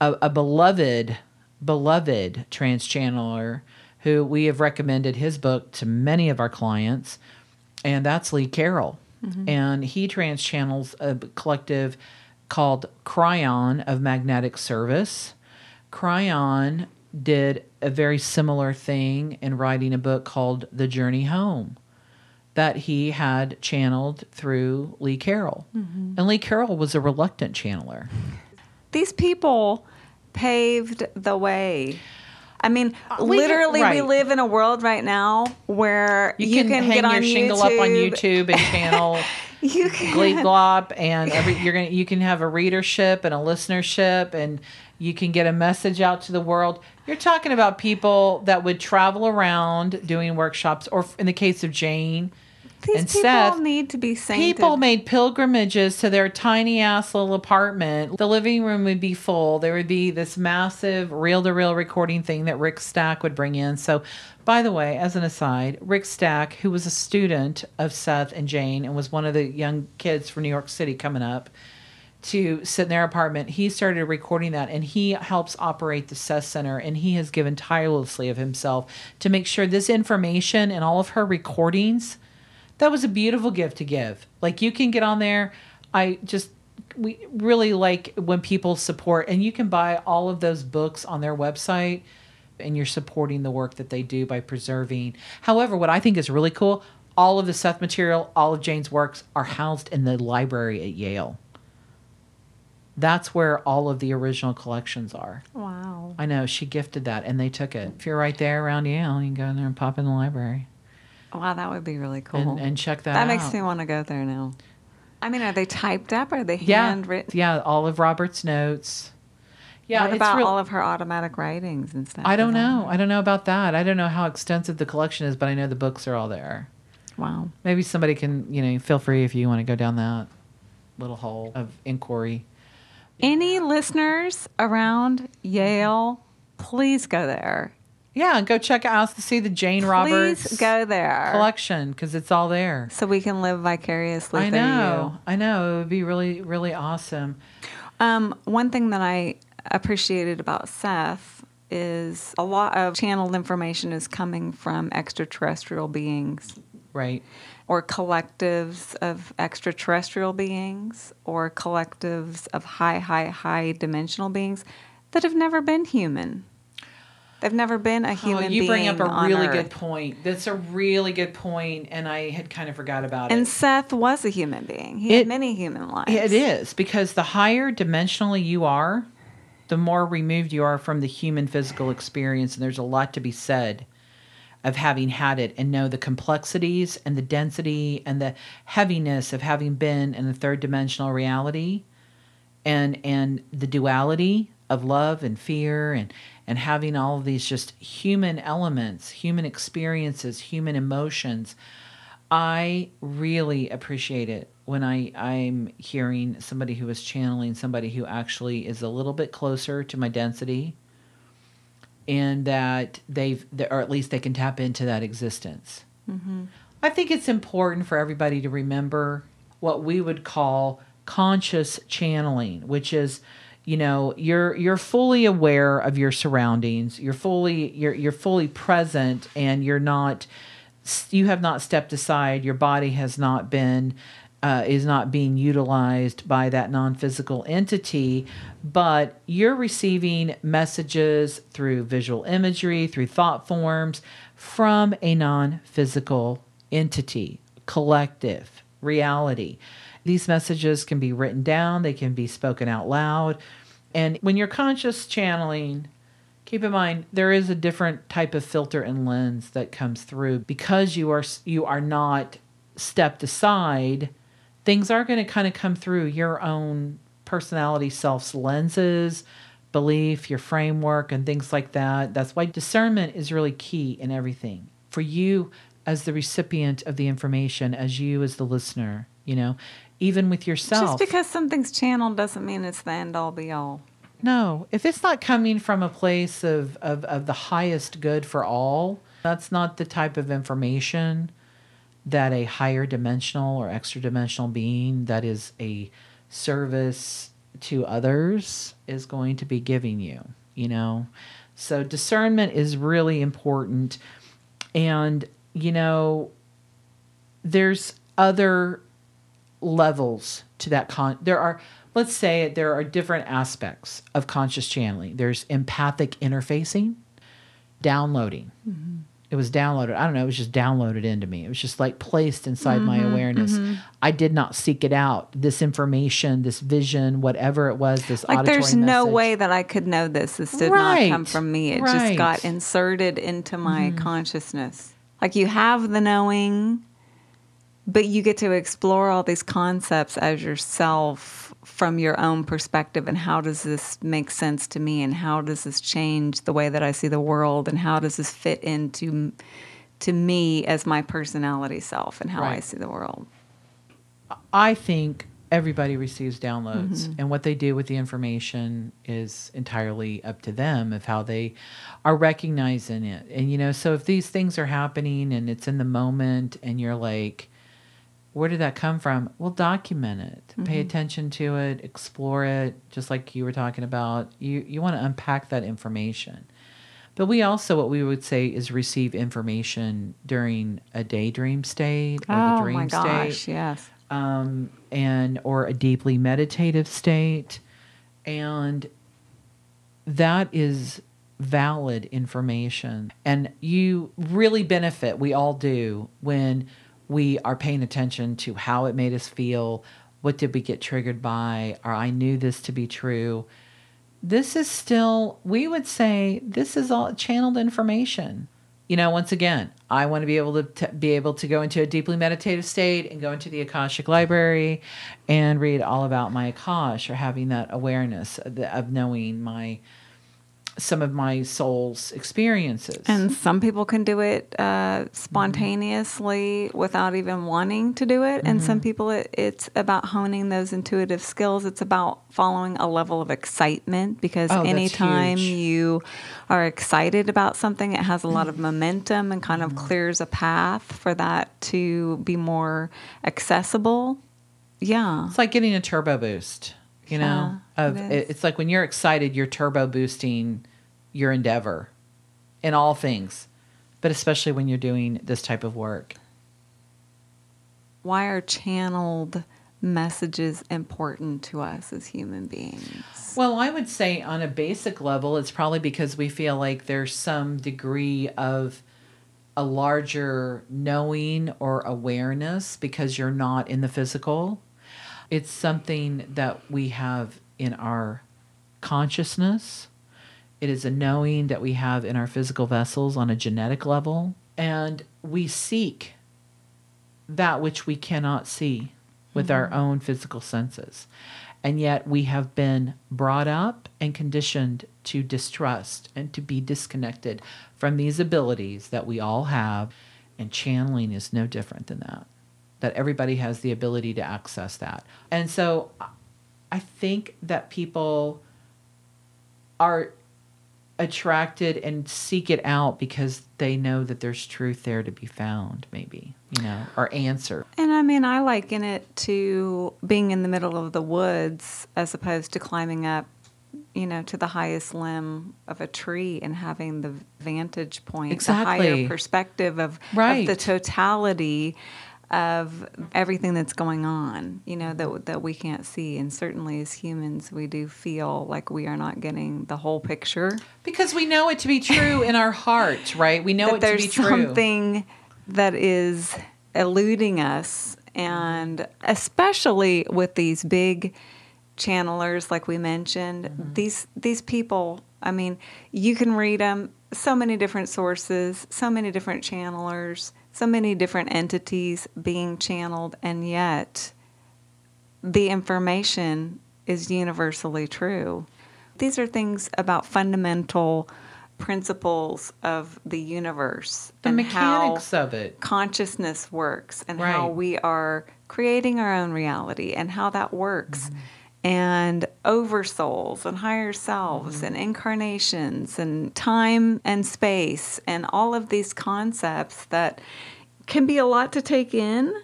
a, a beloved, beloved trans channeler who we have recommended his book to many of our clients, and that's Lee Carroll. Mm-hmm. And he trans channels a collective called Kryon of Magnetic Service. Kryon did a very similar thing in writing a book called The Journey Home that he had channeled through Lee Carroll. Mm-hmm. And Lee Carroll was a reluctant channeler.
These people paved the way. I mean,
Uh, we-
literally, we
right.
live in a world right now where
You,
you,
can,
can,
hang
get on
your shingle up on YouTube and channel [laughs]
You can,
Gleep Glop and every you're gonna you can have a readership and a listenership and you can get a message out to the world. You're talking about people that would travel around doing workshops, or in the case of Jane,
these
and
people
Seth,
need to be sainted.
People made pilgrimages to their tiny ass little apartment. The living room would be full. There would be this massive reel to reel recording thing that Rick Stack would bring in. So, by the way, as an aside, Rick Stack, who was a student of Seth and Jane and was one of the young kids from New York City coming up to sit in their apartment, he started recording that and he helps operate the Seth Center and he has given tirelessly of himself to make sure this information and all of her recordings that was a beautiful gift to give. Like you can get on there. I just we really like when people support and you can buy all of those books on their website and you're supporting the work that they do by preserving. However, what I think is really cool, all of the Seth material, all of Jane's works are housed in the library at Yale. That's where all of the original collections are.
Wow.
I know she gifted that and they took it. If you're right there around Yale, you can go in there and pop in the library
Wow, that would be really cool.
and, and check that,
that
out.
makes me want to go there now. I mean, are they typed up? Or are they
yeah,
handwritten?
Yeah, all of Robert's notes. Yeah,
what about
real-
all of her automatic writings and stuff?
I don't know. I don't know about that. I don't know how extensive the collection is, but I know the books are all there.
Wow.
Maybe somebody can, you know, feel free if you want to go down that little hole of inquiry.
Any listeners around Yale, please go there
Yeah, go check out to see the Jane Roberts
go there
collection because it's all there.
so we can live vicariously
I know, I know. It would be really, really awesome.
Um, one thing that I appreciated about Seth is a lot of channeled information is coming from extraterrestrial beings
Right.
or collectives of extraterrestrial beings or collectives of high, high, high dimensional beings that have never been human. They've never been a human
oh, you bring up a really
Earth.
good point. That's a really good point, and I had kind of forgot about
And
it.
And Seth was a human being. He
It-
had many human lives.
It is because the higher dimensionally you are, the more removed you are from the human physical experience, and there's a lot to be said of having had it and know the complexities and the density and the heaviness of having been in a third dimensional reality and and the duality of love and fear and and having all of these just human elements human experiences human emotions i really appreciate it when i i'm hearing somebody who is channeling somebody who actually is a little bit closer to my density and that they've or at least they can tap into that existence. Mm-hmm. I think it's important for everybody to remember what we would call conscious channeling, which is, you know, you're you're fully aware of your surroundings. You're fully you're you're fully present, and you're not you have not stepped aside. Your body has not been uh, is not being utilized by that non-physical entity, but you're receiving messages through visual imagery, through thought forms from a non-physical entity, collective reality. These messages can be written down, they can be spoken out loud. And when you're conscious channeling, keep in mind there is a different type of filter and lens that comes through. Because you are you are not stepped aside things are going to kind of come through your own personality self's lenses belief your framework and things like that. That's why discernment is really key in everything. For you as the recipient of the information as you as the listener you know even with yourself
Just because something's channeled doesn't mean it's the end all be all.
no, if it's not coming from a place of, of, of the highest good for all, that's not the type of information that a higher dimensional or extra dimensional being that is a service to others is going to be giving you, you know? So discernment is really important. And, you know, there's other levels to that con there are let's say there are different aspects of conscious channeling. There's empathic interfacing downloading. Mm-hmm. It was downloaded i don't know it was just downloaded into me. It was just like placed inside my mm-hmm, awareness. Mm-hmm. i did not seek it out. This information this vision whatever it was this
Like
auditory
there's no way that I could know this. This did not come from me. It just got inserted into my consciousness. Like you have the knowing, but you get to explore all these concepts as yourself from your own perspective and how does this make sense to me and how does this change the way that I see the world and how does this fit into to me as my personality self and how I see the world.
I think everybody receives downloads,
Mm-hmm.
and what they do with the information is entirely up to them of how they are recognizing it. And you know, so if these things are happening and it's in the moment, and you're like, "Where did that come from?" Well, document it, pay
Mm-hmm.
attention to it, explore it, just like you were talking about. You you want to unpack that information. But we also, what we would say is receive information during a daydream state or the
Oh
dream
my gosh,
state
yes.
um, and or a deeply meditative state, and that is valid information. And you really benefit. We all do when we are paying attention to how it made us feel. What did we get triggered by? Or I knew this to be true. This is still, we would say, this is all channeled information you know, once again, I want to be able to t- be able to go into a deeply meditative state and go into the Akashic library and read all about my Akash or having that awareness of, the, of knowing my some of my soul's experiences.
And some people can do it uh, spontaneously without even wanting to do it. And some
Mm-hmm.
people, it, it's about honing those intuitive skills. It's about following a level of excitement because
Oh,
anytime you are excited about something, it has a lot of momentum and kind
Mm-hmm.
of clears a path for that to be more accessible. Yeah.
It's like getting a turbo boost, you know.
Yeah,
of
it
it's like when you're excited, you're turbo boosting your endeavor in all things, but especially when you're doing this type of work.
Why are channeled messages important to us as human beings?
Well, I would say on a basic level, it's probably because we feel like there's some degree of a larger knowing or awareness because you're not in the physical. It's something that we have in our consciousness. It is a knowing that we have in our physical vessels on a genetic level. And we seek that which we cannot see with our mm-hmm. own physical senses. And yet we have been brought up and conditioned to distrust and to be disconnected from these abilities that we all have. And channeling is no different than that. That everybody has the ability to access that. And so I think that people are attracted and seek it out because they know that there's truth there to be found, maybe, you know, or answer.
And I mean, I liken it to being in the middle of the woods as opposed to climbing up, you know, to the highest limb of a tree and having the vantage point, the higher perspective of,
Right.
of the totality of everything that's going on, you know, that that we can't see. And certainly as humans, we do feel like we are not getting the whole picture.
Because we know it to be true in our heart, right? We know it to
there's
be true.
something that is eluding us and especially with these big channelers like we mentioned
Mm-hmm.
these these people i mean you can read them so many different sources so many different channelers so many different entities being channeled and yet the information is universally true. These are things about fundamental principles of the universe
the
and
mechanics
how
of it.
consciousness works and how we are creating our own reality and how that works. Mm-hmm. And oversouls and higher selves mm-hmm. and incarnations and time and space and all of these concepts that can be a lot to take in,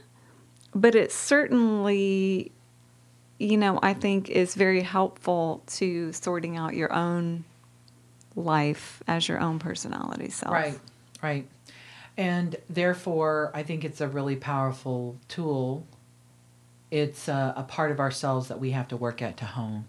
but it certainly, you know, I think is very helpful to sorting out your own life as your own personality self.
Right, right. And therefore, I think it's a really powerful tool. It's a, a part of ourselves that we have to work at to hone.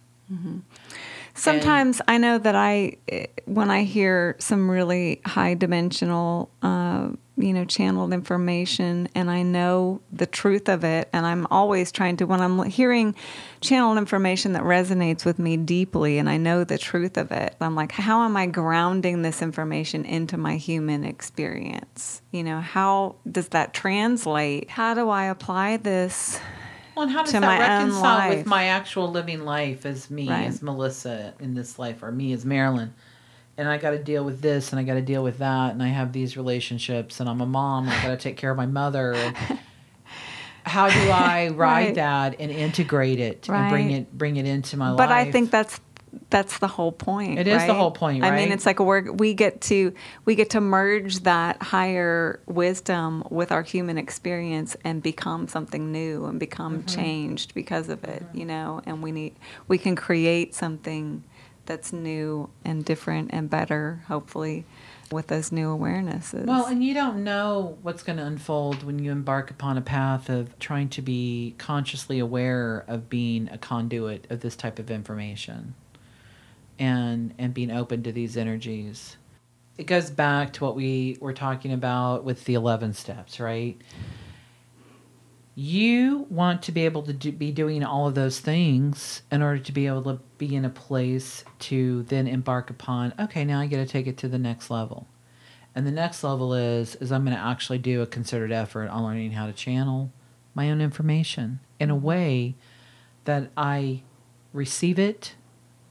Sometimes I know that I, eh, when I hear some really high dimensional, uh, you know, channeled information, and I know the truth of it, and I'm always trying to, when I'm hearing channeled information that resonates with me deeply, and I know the truth of it, I'm like, how am I grounding this information into my human experience? You know, how does that translate? How do I apply this?
Well, and how does that reconcile with my actual living life as me,
Right.
as Melissa in this life, or me as Marilyn? And I got to deal with this, and I got to deal with that, and I have these relationships, and I'm a mom, and I got to take care of my mother. [laughs] How do I ride
Right.
that and integrate it and bring it bring it into my life?
But I think that's that's the whole point.
It is the whole point,
I mean, it's like we're we get to we get to merge that higher wisdom with our human experience and become something new and become
Mm-hmm.
changed because of it. You know, and we need we can create something that's new and different and better, hopefully, with those new awarenesses.
Well, and you don't know what's going to unfold when you embark upon a path of trying to be consciously aware of being a conduit of this type of information and and being open to these energies. It goes back to what we were talking about with the 11 steps, right? You want to be able to do, be doing all of those things in order to be able to be in a place to then embark upon, okay, now I got to take it to the next level. And the next level is is I'm going to actually do a concerted effort on learning how to channel my own information in a way that I receive it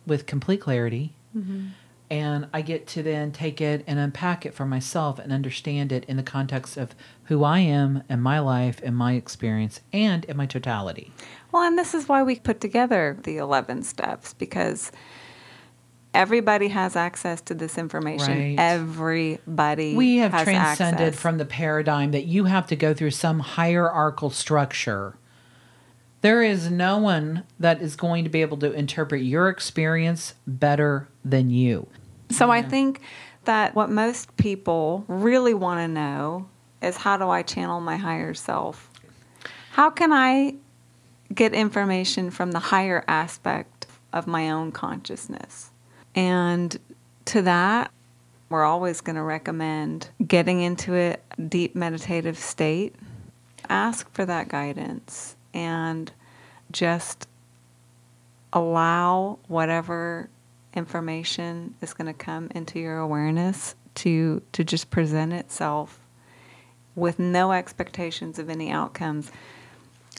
with complete clarity, mm-hmm. and I get to then take it and unpack it for myself and understand it in the context of who I am and my life and my experience and in my totality.
Well, and this is why we put together the 11 steps because everybody has access to this information.
Right.
Everybody
We have transcended
access.
from the paradigm that you have to go through some hierarchical structure. There is no one that is going to be able to interpret your experience better than you.
So I think that what most people really want to know is how do I channel my higher self? How can I get information from the higher aspect of my own consciousness? And to that, we're always going to recommend getting into a deep meditative state. Ask for that guidance and just allow whatever information is going to come into your awareness to to just present itself with no expectations of any outcomes.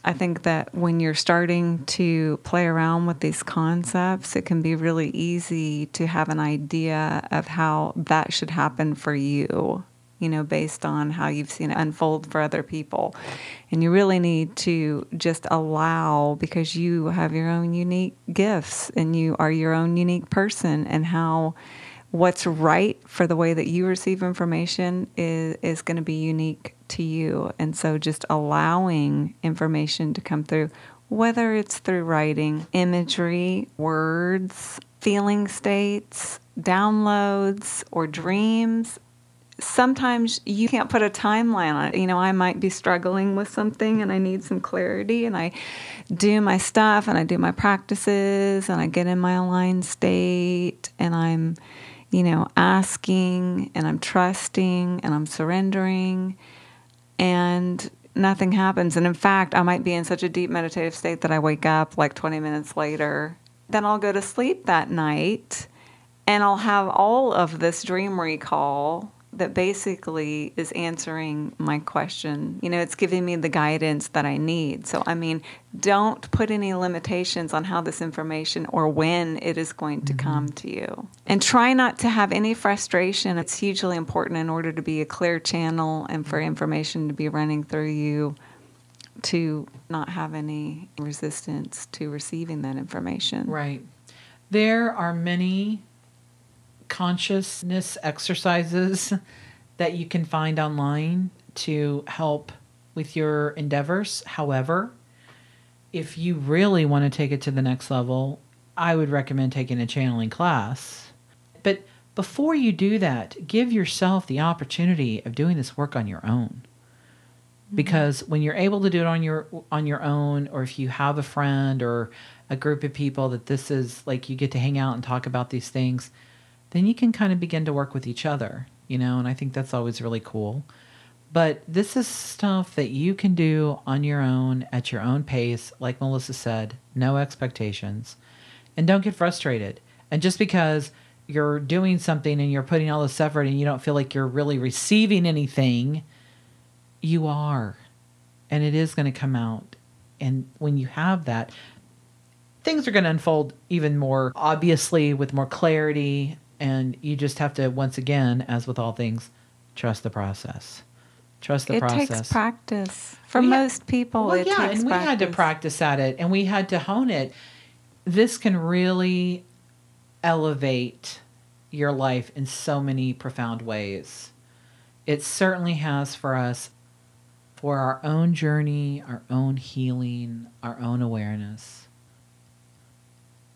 I think that when you're starting to play around with these concepts, it can be really easy to have an idea of how that should happen for you, you know, based on how you've seen it unfold for other people. And you really need to just allow because you have your own unique gifts and you are your own unique person and how what's right for the way that you receive information is, is going to be unique to you. And so just allowing information to come through, whether it's through writing, imagery, words, feeling states, downloads, or dreams. Sometimes you can't put a timeline on it. You know, I might be struggling with something and I need some clarity, and I do my stuff and I do my practices and I get in my aligned state and I'm you know, asking and I'm trusting and I'm surrendering and nothing happens. And in fact, I might be in such a deep meditative state that I wake up like 20 minutes later. Then I'll go to sleep that night and I'll have all of this dream recall that basically is answering my question. You know, it's giving me the guidance that I need. So, I mean, don't put any limitations on how this information or when it is going to mm-hmm. come to you. And try not to have any frustration. It's hugely important in order to be a clear channel and for information to be running through you to not have any resistance to receiving that information.
Right. There are many consciousness exercises [laughs] that you can find online to help with your endeavors. However, if you really want to take it to the next level, I would recommend taking a channeling class. But before you do that, give yourself the opportunity of doing this work on your own. Mm-hmm. Because when you're able to do it on your on your own or if you have a friend or a group of people that this is like you get to hang out and talk about these things, then you can kind of begin to work with each other, you know, and I think that's always really cool. But this is stuff that you can do on your own at your own pace, like Melissa said, no expectations. And don't get frustrated. And just because you're doing something and you're putting all this effort and you don't feel like you're really receiving anything, you are. And it is going to come out. And when you have that, things are going to unfold even more obviously with more clarity. And you just have to, once again, as with all things, trust the process. Trust the
it
process.
takes practice. For
We had-
most people,
well,
it
yeah, and we had to
practice
at it, and we had to hone it. This can really elevate your life in so many profound ways. It certainly has for us, for our own journey, our own healing, our own awareness.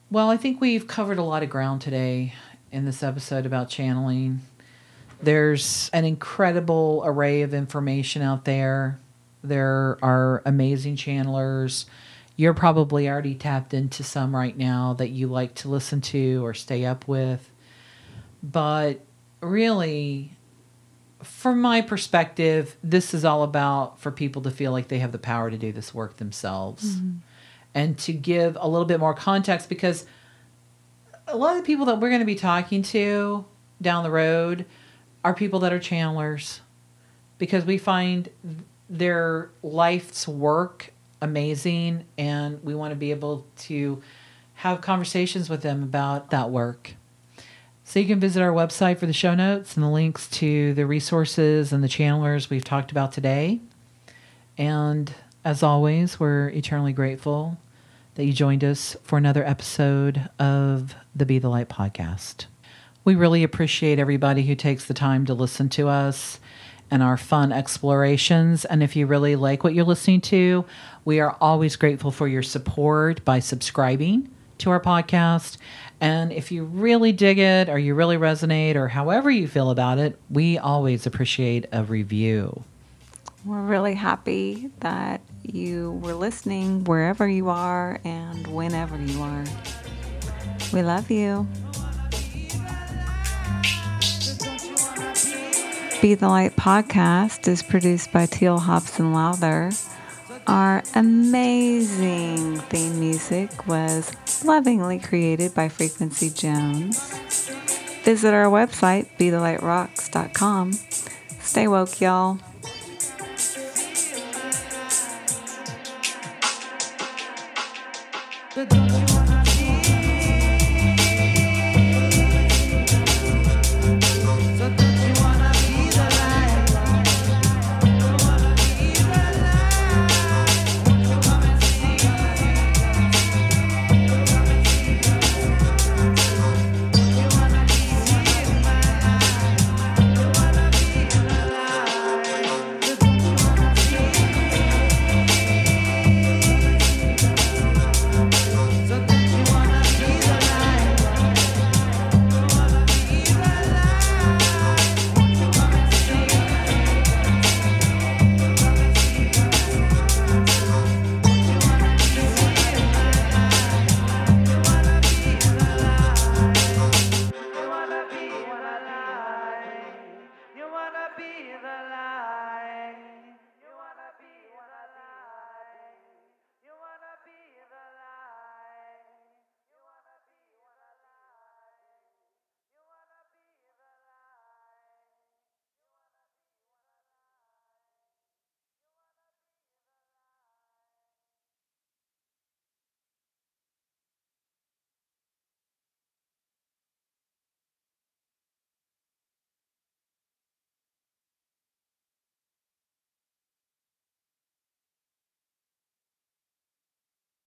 Well, I think we've covered a lot of ground today in this episode about channeling. There's an incredible array of information out there. There are amazing channelers. You're probably already tapped into some right now that you like to listen to or stay up with. But really, from my perspective, this is all about for people to feel like they have the power to do this work themselves mm-hmm. and to give a little bit more context because a lot of the people that we're going to be talking to down the road are people that are channelers because we find their life's work amazing and we want to be able to have conversations with them about that work. So you can visit our website for the show notes and the links to the resources and the channelers we've talked about today. And as always, we're eternally grateful that you joined us for another episode of the Be the Light podcast. We really appreciate everybody who takes the time to listen to us and our fun explorations. And if you really like what you're listening to, we are always grateful for your support by subscribing to our podcast. And if you really dig it or you really resonate or however you feel about it, we always appreciate a review.
We're really happy that you were listening wherever you are and whenever you are. We love you. Be the Light podcast is produced by Teal Hobson Lowther. Our amazing theme music was lovingly created by Frequency Jones. Visit our website, BeTheLightRocks.com. Stay woke, y'all.
You